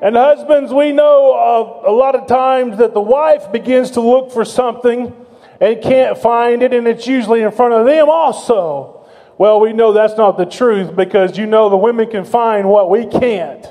And husbands, we know of a lot of times that the wife begins to look for something and can't find it, and it's usually in front of them also. Well, we know that's not the truth because you know the women can find what we can't.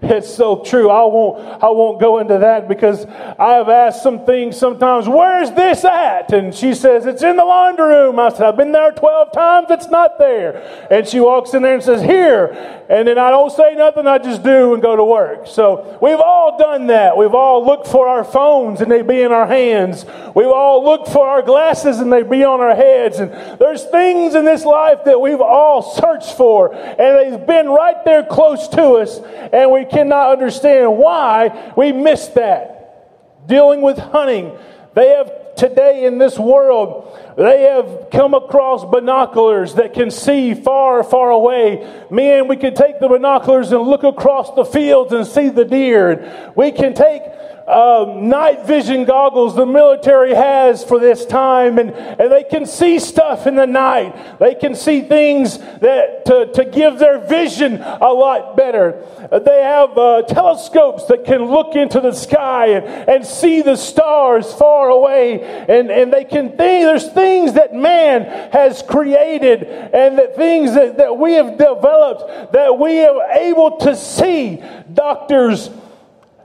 It's so true. I won't, I won't go into that because I have asked some things sometimes, where's this at? And she says, it's in the laundry room. I said, I've been there 12 times. It's not there. And she walks in there and says, here. And then I don't say nothing. I just do and go to work. So we've all done that. We've all looked for our phones and they be in our hands. We've all looked for our glasses and they be on our heads. And there's things in this life that we've all searched for and they've been right there close to us and we cannot understand why we missed that. Dealing with hunting, they have today in this world, they have come across binoculars that can see far, far away. Man, we can take the binoculars and look across the fields and see the deer. We can take uh, night vision goggles the military has for this time, and, and they can see stuff in the night. They can see things that to, to give their vision a lot better. They have uh, telescopes that can look into the sky and, and see the stars far away, and, and they can think there's things that man has created and that things that, that we have developed that we are able to see. Doctors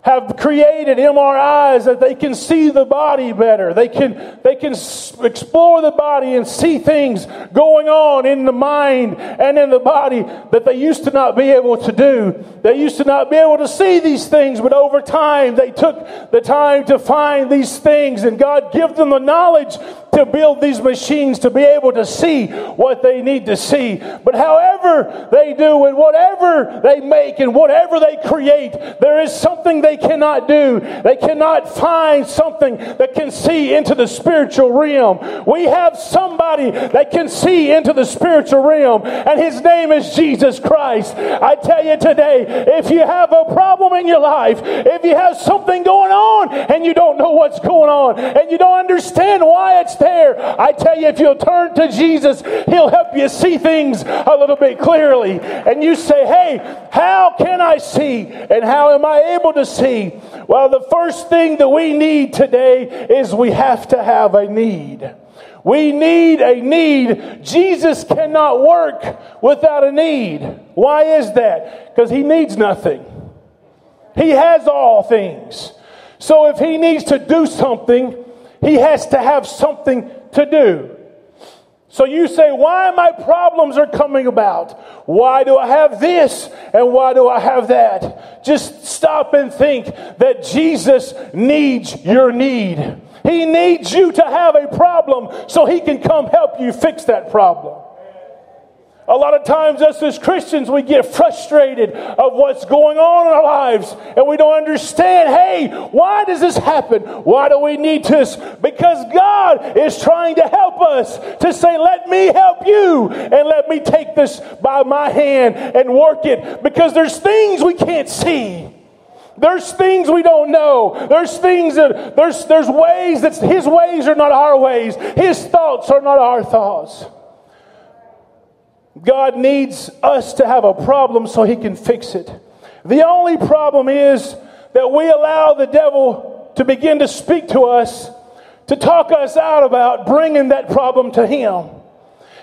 have created MRIs that they can see the body better. They can, they can explore the body and see things going on in the mind and in the body that they used to not be able to do. They used to not be able to see these things, but over time they took the time to find these things and God give them the knowledge to build these machines to be able to see what they need to see. But however they do and whatever they make and whatever they create, there is something they cannot do. They cannot find something that can see into the spiritual realm. We have somebody that can see into the spiritual realm, and his name is Jesus Christ. I tell you today, if you have a problem in your life, if you have something going on and you don't know what's going on, and you don't understand why it's there. I tell you, if you'll turn to Jesus, He'll help you see things a little bit clearly. And you say, hey, how can I see? And how am I able to see? Well, the first thing that we need today is we have to have a need. We need a need. Jesus cannot work without a need. Why is that? Because he needs nothing. He has all things. So if he needs to do something, he has to have something to do. So you say, why my problems are coming about? Why do I have this and why do I have that? Just stop and think that Jesus needs your need. He needs you to have a problem so he can come help you fix that problem. A lot of times, us as Christians, we get frustrated of what's going on in our lives and we don't understand hey, why does this happen? Why do we need this? Because God is trying to help us to say, let me help you and let me take this by my hand and work it because there's things we can't see. There's things we don't know. There's things that, there's, there's ways that His ways are not our ways. His thoughts are not our thoughts. God needs us to have a problem so he can fix it. The only problem is that we allow the devil to begin to speak to us, to talk us out about bringing that problem to him.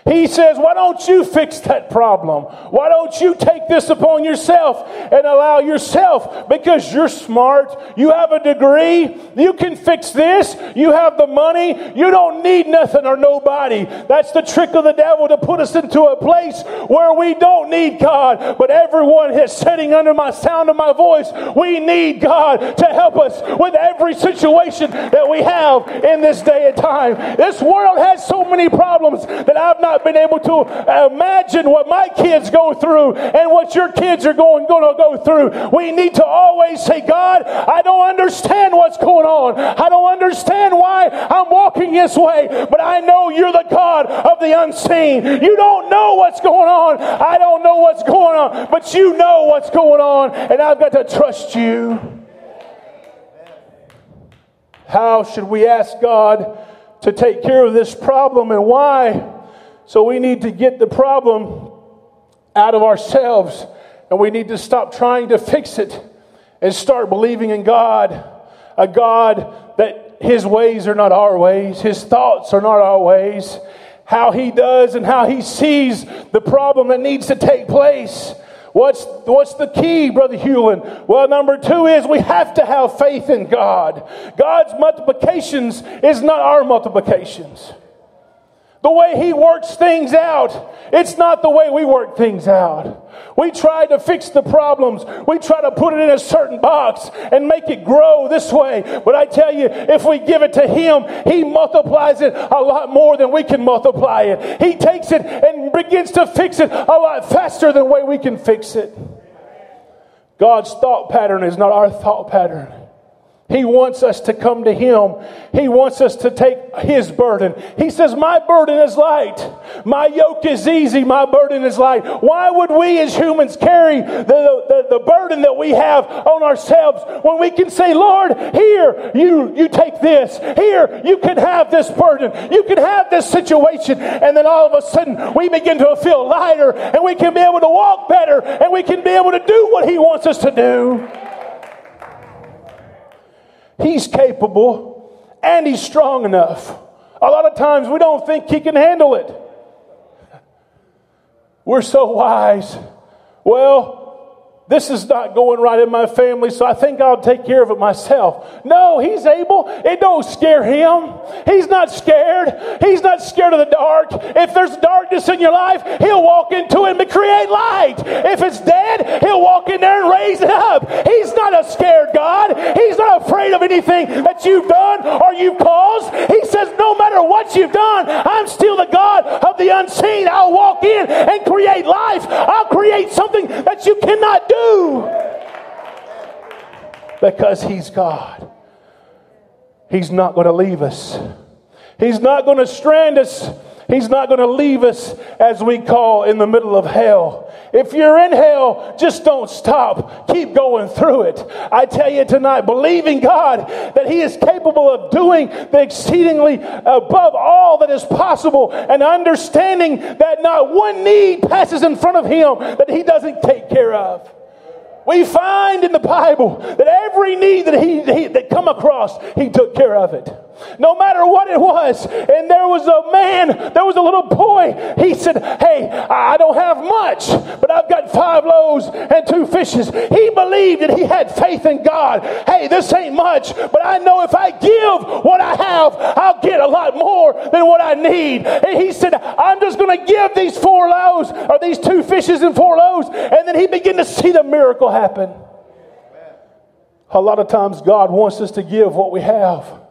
He says, Why don't you fix that problem? Why don't you take this upon yourself and allow yourself, because you're smart, you have a degree, you can fix this, you have the money, you don't need nothing or nobody. That's the trick of the devil to put us into a place where we don't need God, but everyone is sitting under my sound of my voice. We need God to help us with every situation that we have in this day and time. This world has so many problems that I've not not been able to imagine what my kids go through and what your kids are going, going to go through. We need to always say, God, I don't understand what's going going on. I don't understand why I'm walking this way, but I know you're the God of the unseen. You don't know what's going on. I don't know what's going on, but you know what's going on, and I've got to trust you. How should we ask God to take care of this problem and why? So we need to get the problem out of ourselves and we need to stop trying to fix it and start believing in God, a God that His ways are not our ways, His thoughts are not our ways, how He does and how He sees the problem that needs to take place. What's, what's the key, Brother Hewlin? Well, number two is we have to have faith in God. God's multiplications is not our multiplications. The way He works things out, it's not the way we work things out. We try to fix the problems. We try to put it in a certain box and make it grow this way. But I tell you, if we give it to Him, He multiplies it a lot more than we can multiply it. He takes it and begins to fix it a lot faster than the way we can fix it. God's thought pattern is not our thought pattern. He wants us to come to Him. He wants us to take His burden. He says, My burden is light. My yoke is easy. My burden is light. Why would we as humans carry the, the, the burden that we have on ourselves when we can say, Lord, here, you, you take this. Here, you can have this burden. You can have this situation. And then all of a sudden, we begin to feel lighter and we can be able to walk better and we can be able to do what He wants us to do. He's capable and he's strong enough. A lot of times we don't think he can handle it. We're so wise. Well, this is not going right in my family, so I think I'll take care of it myself. No, he's able. It don't scare him. He's not scared. He's not scared of the dark. If there's darkness in your life, he'll walk into it and create light. If it's dead, he'll walk in there and raise it up. He's not a scared God. He's not afraid of anything that you've done or you've caused. He says, no matter what you've done, I'm still the God of the unseen. I'll walk in and create life. I'll create something you cannot do. Because He's God. He's not going to leave us. He's not going to strand us. He's not going to leave us as we call in the middle of hell. If you're in hell, just don't stop. Keep going through it. I tell you tonight, believing God that He is capable of doing the exceedingly above all that is possible and understanding that not one need passes in front of Him that He doesn't take care of. We find in the Bible that every need that he, he that come across, he took care of it no matter what it was. And there was a man, there was a little boy. He said, Hey, I don't have much, but I've got five loaves and two fishes. He believed that he had faith in God. Hey, this ain't much, but I know if I give what I have, I'll get a lot more than what I need. And he said, I'm just going to give these four loaves or these two fishes and four loaves. And then he began to see the miracle happen. A lot of times, God wants us to give what we have.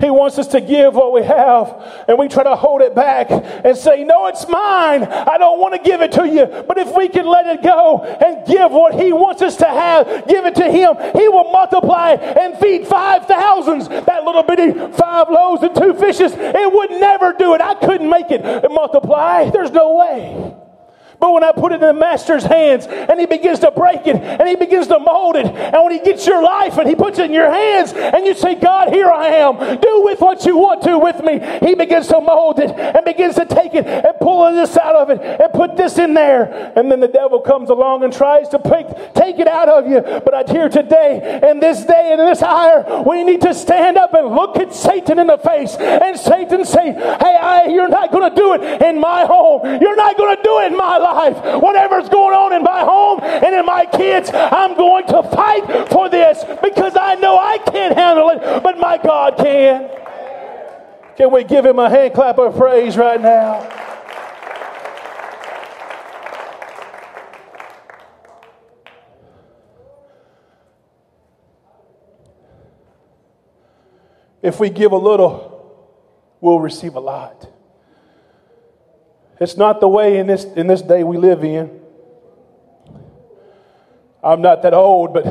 He wants us to give what we have, and we try to hold it back and say, No, it's mine. I don't want to give it to you. But if we can let it go and give what He wants us to have, give it to Him, He will multiply and feed five thousands. That little bitty five loaves and two fishes, it would never do it. I couldn't make it multiply. There's no way. But when I put it in the master's hands and he begins to break it and he begins to mold it, and when he gets your life and he puts it in your hands and you say, God, here I am, do with what you want to with me, he begins to mold it and begins to take it and pull this out of it and put this in there. And then the devil comes along and tries to pick, take it out of you. But I hear today, in this day, and this hour, we need to stand up and look at Satan in the face and Satan say, Hey, I, you're not going to do it in my home. You're not going to do it in my life life. Whatever's going on in my home and in my kids, I'm going to fight for this because I know I can't handle it, but my God can. Can we give him a hand clap of praise right now? If we give a little, we'll receive a lot. It's not the way in this, in this day we live in. I'm not that old, but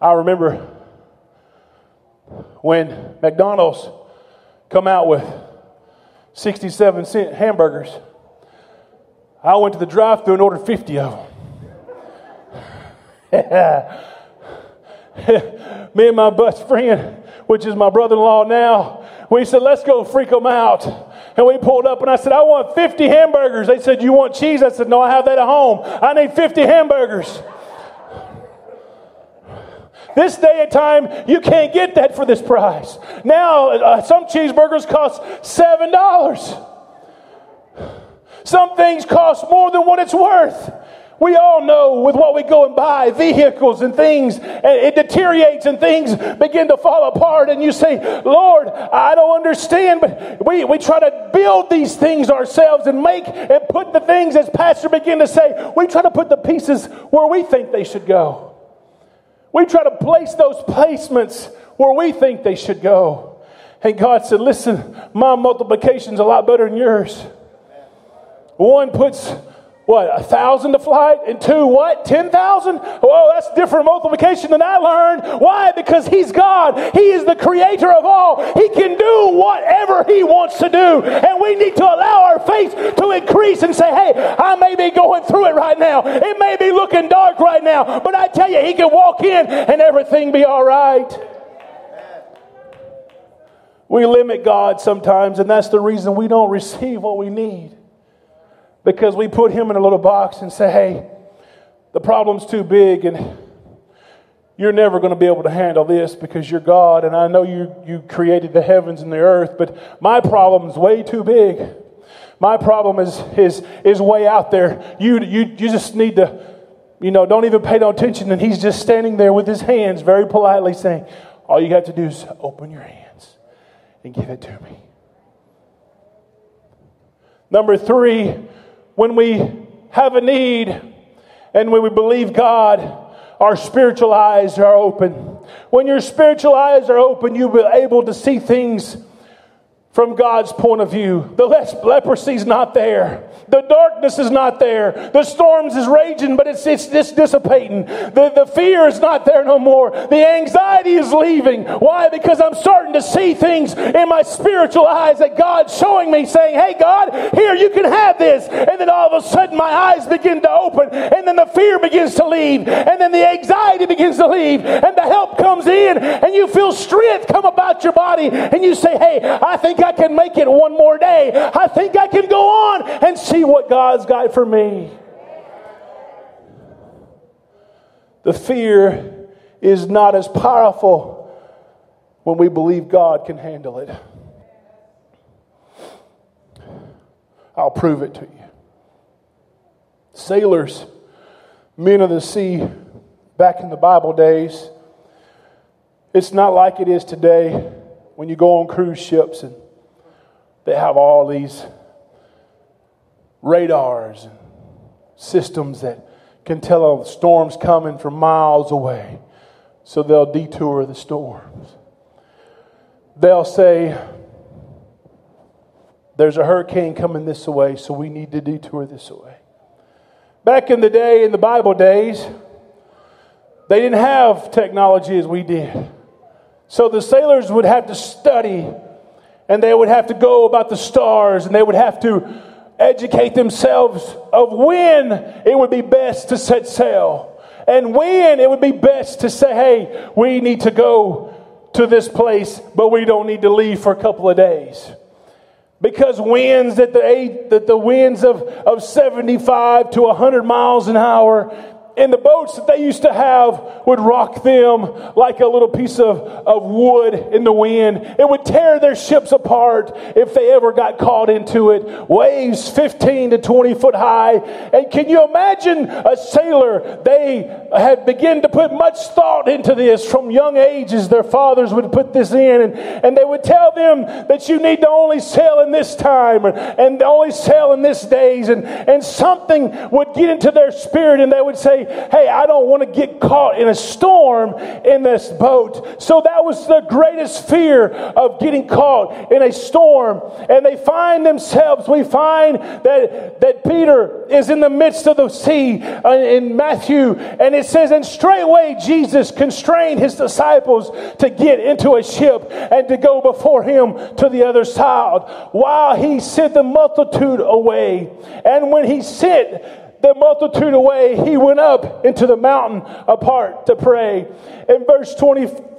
I remember when McDonald's come out with 67 cent hamburgers, I went to the drive through and ordered 50 of them. Me and my best friend, which is my brother in law now, we said, let's go freak them out. And we pulled up and I said, I want 50 hamburgers. They said, You want cheese? I said, No, I have that at home. I need 50 hamburgers. This day and time, you can't get that for this price. Now, uh, some cheeseburgers cost $7. Some things cost more than what it's worth. We all know with what we go and buy, vehicles and things, it deteriorates and things begin to fall apart. And you say, Lord, I don't understand, but we, we try to build these things ourselves and make and put the things, as Pastor began to say, we try to put the pieces where we think they should go. We try to place those placements where we think they should go. And God said, Listen, my multiplication's a lot better than yours. One puts what a thousand to flight and two what ten thousand? Oh that's different multiplication than i learned. Why? Because he's god. He is the creator of all. He can do whatever he wants to do. And we need to allow our faith to increase and say hey i may be going through it right now. It may be looking dark right now but i tell you he can walk in and everything be all right. We limit god sometimes and that's the reason we don't receive what we need because we put him in a little box and say, hey, the problem's too big and you're never going to be able to handle this because you're God and I know you, you created the heavens and the earth, but my problem is way too big. My problem is, is, is way out there. You, you, you just need to, you know, don't even pay no attention. And he's just standing there with his hands very politely saying, All you have to do is open your hands and give it to me. Number three, when we have a need and when we believe God, our spiritual eyes are open. When your spiritual eyes are open, you'll be able to see things from God's point of view. The leprosy is not there. The darkness is not there. The storms is raging, but it's, it's, it's dissipating. The, the fear is not there no more. The anxiety is leaving. Why? Because I'm starting to see things in my spiritual eyes that God's showing me, saying, Hey, God, here, you can have this. And then all of a sudden, my eyes begin to open, and then the fear begins to leave, and then the anxiety begins to leave, and the help comes in, and you feel strength come about your body, and you say, Hey, I think I can make it one more day. I think I can go on and see what God's got for me. The fear is not as powerful when we believe God can handle it. I'll prove it to you. Sailors, men of the sea, back in the Bible days, it's not like it is today when you go on cruise ships and they have all these radars and systems that can tell a storm's coming from miles away. So they'll detour the storms. They'll say, There's a hurricane coming this way, so we need to detour this way. Back in the day, in the Bible days, they didn't have technology as we did. So the sailors would have to study and they would have to go about the stars and they would have to educate themselves of when it would be best to set sail and when it would be best to say, hey, we need to go to this place, but we don't need to leave for a couple of days. Because winds at the, that the winds of, of 75 to 100 miles an hour and the boats that they used to have would rock them like a little piece of, of wood in the wind. It would tear their ships apart if they ever got caught into it. Waves 15 to 20 foot high. And can you imagine a sailor? They had begun to put much thought into this from young ages. Their fathers would put this in and, and they would tell them that you need to only sail in this time and only sail in this days. And, and something would get into their spirit and they would say, Hey, I don't want to get caught in a storm in this boat. So that was the greatest fear of getting caught in a storm. And they find themselves, we find that, that Peter is in the midst of the sea uh, in Matthew, and it says, And straightway Jesus constrained his disciples to get into a ship and to go before him to the other side while he sent the multitude away. And when he sent the multitude away, he went up into the mountain apart to pray. In verse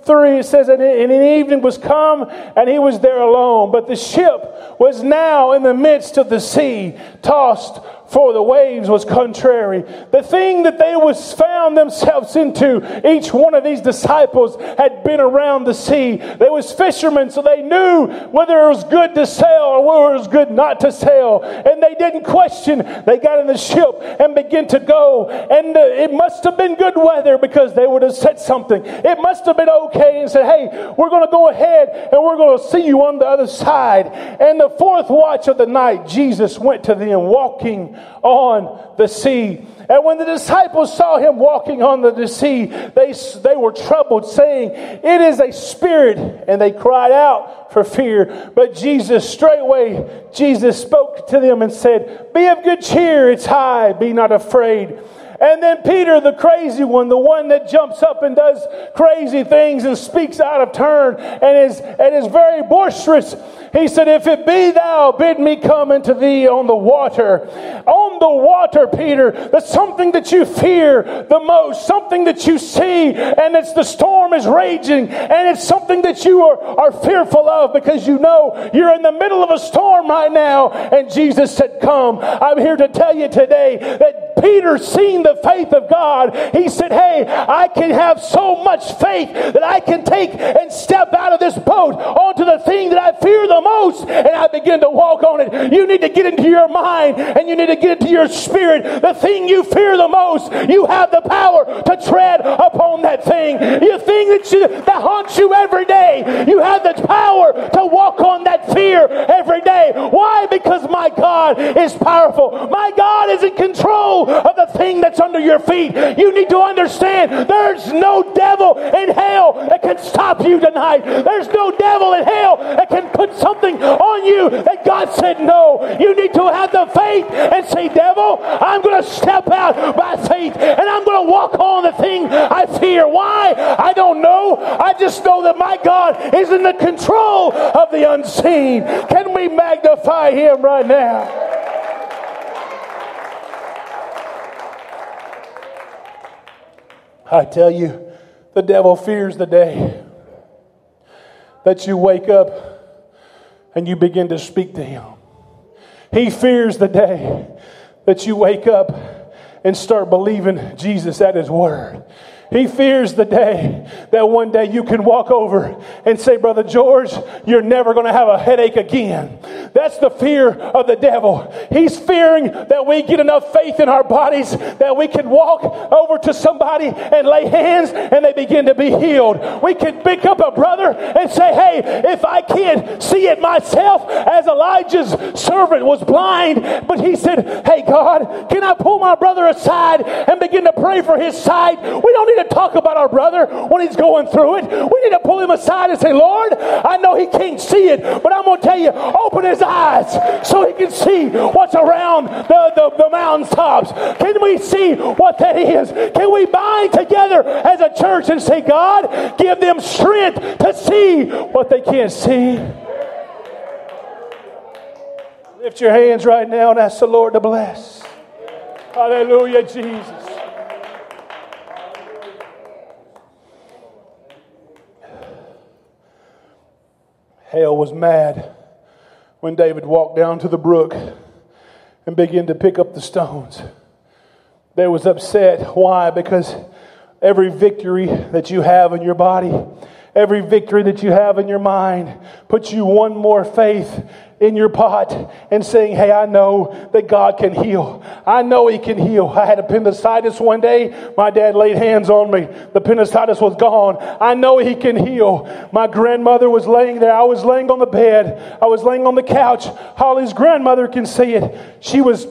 23, it says, And an evening was come, and he was there alone. But the ship was now in the midst of the sea, tossed for the waves was contrary. The thing that they was found themselves into, each one of these disciples had been around the sea. They was fishermen, so they knew whether it was good to sail or whether it was good not to sail. And they didn't question. They got in the ship and began to go. And uh, it must have been good weather because they would have said something. It must have been okay and said, hey, we're going to go ahead and we're going to see you on the other side. And the fourth watch of the night, Jesus went to them walking on the sea. And when the disciples saw him walking on the sea, they, they were troubled, saying, It is a spirit. And they cried out for fear. But Jesus, straightway, Jesus spoke to them and said, Be of good cheer, it's I, be not afraid. And then Peter, the crazy one, the one that jumps up and does crazy things and speaks out of turn and is, and is very boisterous. He said, If it be thou, bid me come unto thee on the water. On the water, Peter, that's something that you fear the most, something that you see, and it's the storm is raging, and it's something that you are, are fearful of because you know you're in the middle of a storm right now. And Jesus said, Come. I'm here to tell you today that Peter seen the faith of God. He said, Hey, I can have so much faith that I can take and step out of this boat onto the thing that I fear the most, and I begin to walk on it. You need to get into your mind and you need to get into your spirit. The thing you fear the most, you have the power to tread upon that thing. The thing that, you, that haunts you every day, you have the power to walk on that fear every day. Why? Because my God is powerful. My God is in control of the thing that's under your feet. You need to understand there's no devil in hell that can stop you tonight. There's no devil in hell that can put something on you that God said no. You need to have the faith and say, Devil, I'm going to step out by faith and I'm going to walk on the thing I fear. Why? I don't know. I just know that my God is in the control of the unseen. Can we magnify Him right now? I tell you, the devil fears the day that you wake up and you begin to speak to him. He fears the day that you wake up and start believing Jesus at his word. He fears the day that one day you can walk over and say, Brother George, you're never going to have a headache again. That's the fear of the devil. He's fearing that we get enough faith in our bodies that we can walk over to somebody and lay hands and they begin to be healed. We can pick up a brother and say, Hey, if I can't see it myself, as Elijah's servant was blind, but he said, Hey, God, can I pull my brother aside and begin to pray for his sight? We don't need to talk about our brother when he's going through it. We need to pull him aside and say, Lord, I know he can't see it, but I'm going to tell you, open his eyes so he can see what's around the, the, the mountaintops. Can we see what that is? Can we bind together as a church and say, God, give them strength to see what they can't see? Lift your hands right now and ask the Lord to bless. Hallelujah, Jesus. Hell was mad when David walked down to the brook and began to pick up the stones. They was upset. Why? Because every victory that you have in your body, every victory that you have in your mind puts you one more faith in your pot and saying, Hey, I know that God can heal. I know He can heal. I had appendicitis one day. My dad laid hands on me. The appendicitis was gone. I know He can heal. My grandmother was laying there. I was laying on the bed. I was laying on the couch. Holly's grandmother can see it. She was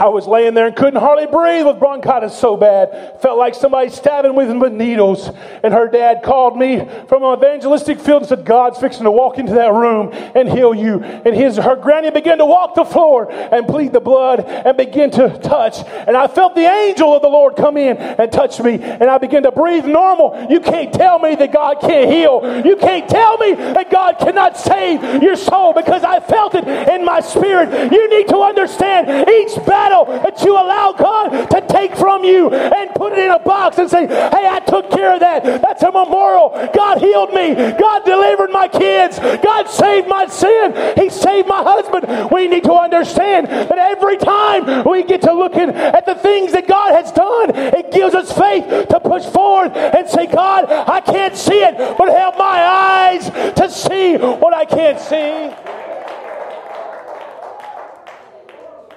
I was laying there and couldn't hardly breathe with bronchitis so bad. Felt like somebody stabbing me with needles. And her dad called me from an evangelistic field and said, God's fixing to walk into that room and heal you. And his, her granny began to walk the floor and plead the blood and begin to touch. And I felt the angel of the Lord come in and touch me. And I began to breathe normal. You can't tell me that God can't heal. You can't tell me that God cannot save your soul because I felt it in my spirit. You need to understand each battle battle that you allow God to take from you and put it in a box and say, hey, I took care of that. That's a memorial. God healed me. God delivered my kids. God saved my sin. He saved my husband. We need to understand that every time we get to looking at the things that God has done, it gives us faith to push forward and say, God, I can't see it, but help my eyes to see what I can't see.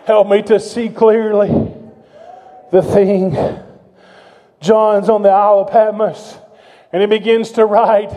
Help me to see clearly the thing. John's on the Isle of Patmos and he begins to write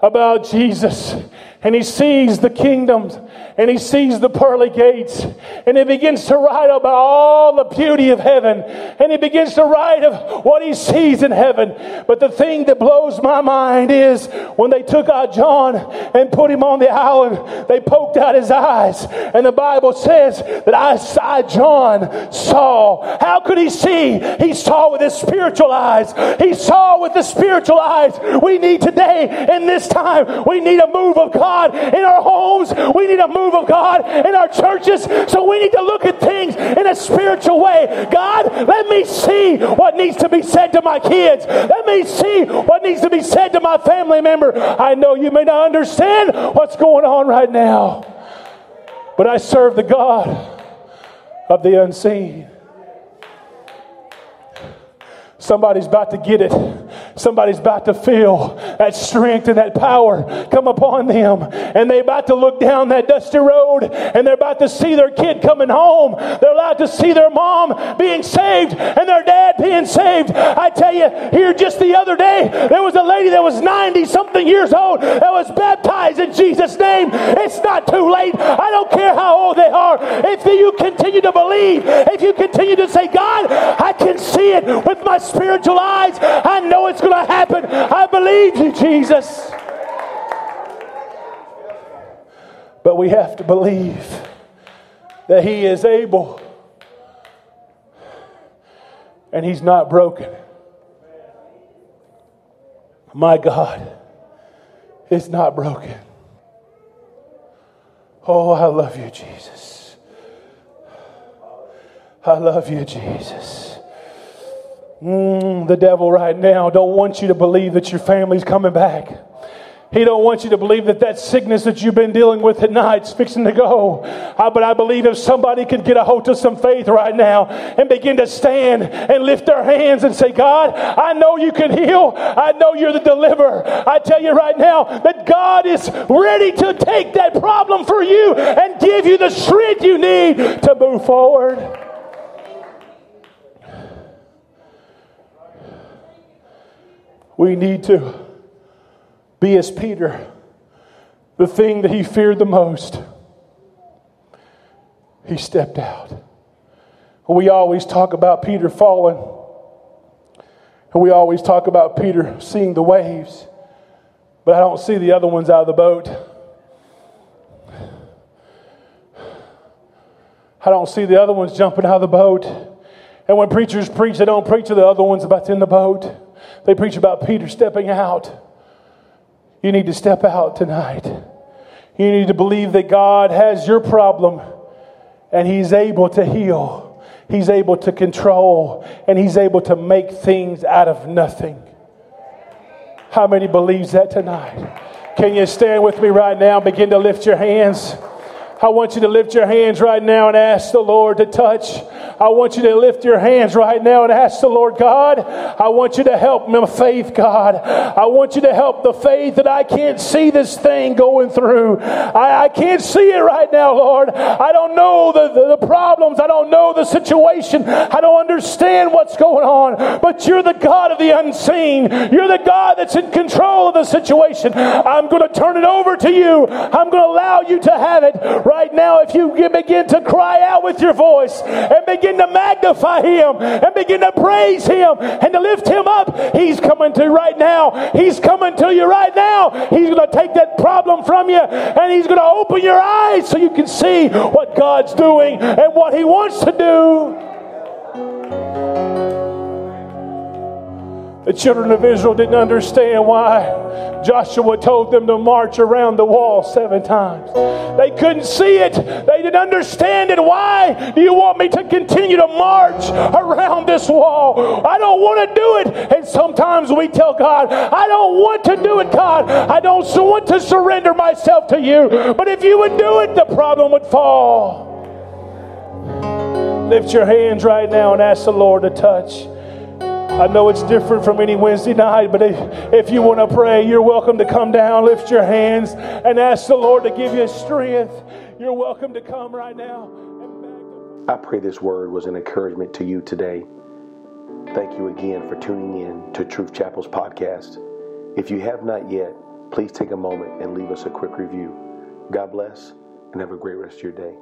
about Jesus and he sees the kingdoms and he sees the pearly gates and he begins to write about all the beauty of heaven and he begins to write of what he sees in heaven. But the thing that blows my mind is when they took out John and put him on the island, they poked out his eyes. And the Bible says that I, I John, saw. How could he see? He saw with his spiritual eyes. He saw with the spiritual eyes. We need today in this time, we need a move of God in our homes. We need a move of God in our churches. So we need to look at things in a spiritual way. God, let me see what needs to be said to my kids. Let me see what needs to be said to my family member. I know you may not understand what's going on right now, but I serve the God of the unseen. Somebody's about to get it. Somebody's about to feel that strength and that power come upon them. And they're about to look down that dusty road and they're about to see their kid coming home. They're allowed to see their mom being saved and their dad being saved. I tell you, here just the other day, there was a lady that was 90 something years old that was baptized in Jesus' name. It's not too late. I don't care how old they are. If you continue to believe, if you continue to say, God, I can see it with my spiritual eyes. I know it's going to happen. I believe you, Jesus. But we have to believe that He is able and He's not broken. My God is not broken. Oh, I love you, Jesus. I love you, Jesus. Mm, the devil right now don't want you to believe that your family's coming back. He don't want you to believe that that sickness that you've been dealing with at fixing to go. But I believe if somebody could get a hold of some faith right now and begin to stand and lift their hands and say, God, I know you can heal. I know you're the deliverer. I tell you right now that God is ready to take that problem for you and give you the strength you need to move forward. We need to be as Peter, the thing that he feared the most. He stepped out. We always talk about Peter falling. And we always talk about Peter seeing the waves. But I don't see the other ones out of the boat. I don't see the other ones jumping out of the boat. And when preachers preach, they don't preach to the other ones about in the boat. They preach about Peter stepping out. You need to step out tonight. You need to believe that God has your problem and He's able to heal, He's able to control, and He's able to make things out of nothing. How many believes that tonight? Can you stand with me right now? Begin to lift your hands. I want you to lift your hands right now and ask the Lord to touch. I want you to lift your hands right now and ask the Lord God, I want you to help my faith, God. I want you to help the faith that I can't see this thing going through. I, I can't see it right now, Lord. I don't know the, the, the problems. I don't know the situation. I don't understand what's going on. But you're the God of the unseen. You're the God that's in control of the situation. I'm going to turn it over to you. I'm going to allow you to have it Right now, if you begin to cry out with your voice and begin to magnify Him and begin to praise Him and to lift Him up, He's coming to you right now. He's coming to you right now. He's going to take that problem from you and He's going to open your eyes so you can see what God's doing and what He wants to do. The children of Israel didn't understand why Joshua told them to march around the wall seven times. They couldn't see it. They didn't understand it. Why do you want me to continue to march around this wall? I don't want to do it. And sometimes we tell God, I don't want to do it, God. I don't want to surrender myself to you. But if you would do it, the problem would fall. Lift your hands right now and ask the Lord to touch. I know it's different from any Wednesday night, but if, if you want to pray, you're welcome to come down, lift your hands, and ask the Lord to give you strength. You're welcome to come right now. I pray this word was an encouragement to you today. Thank you again for tuning in to Truth Chapel's podcast. If you have not yet, please take a moment and leave us a quick review. God bless and have a great rest of your day.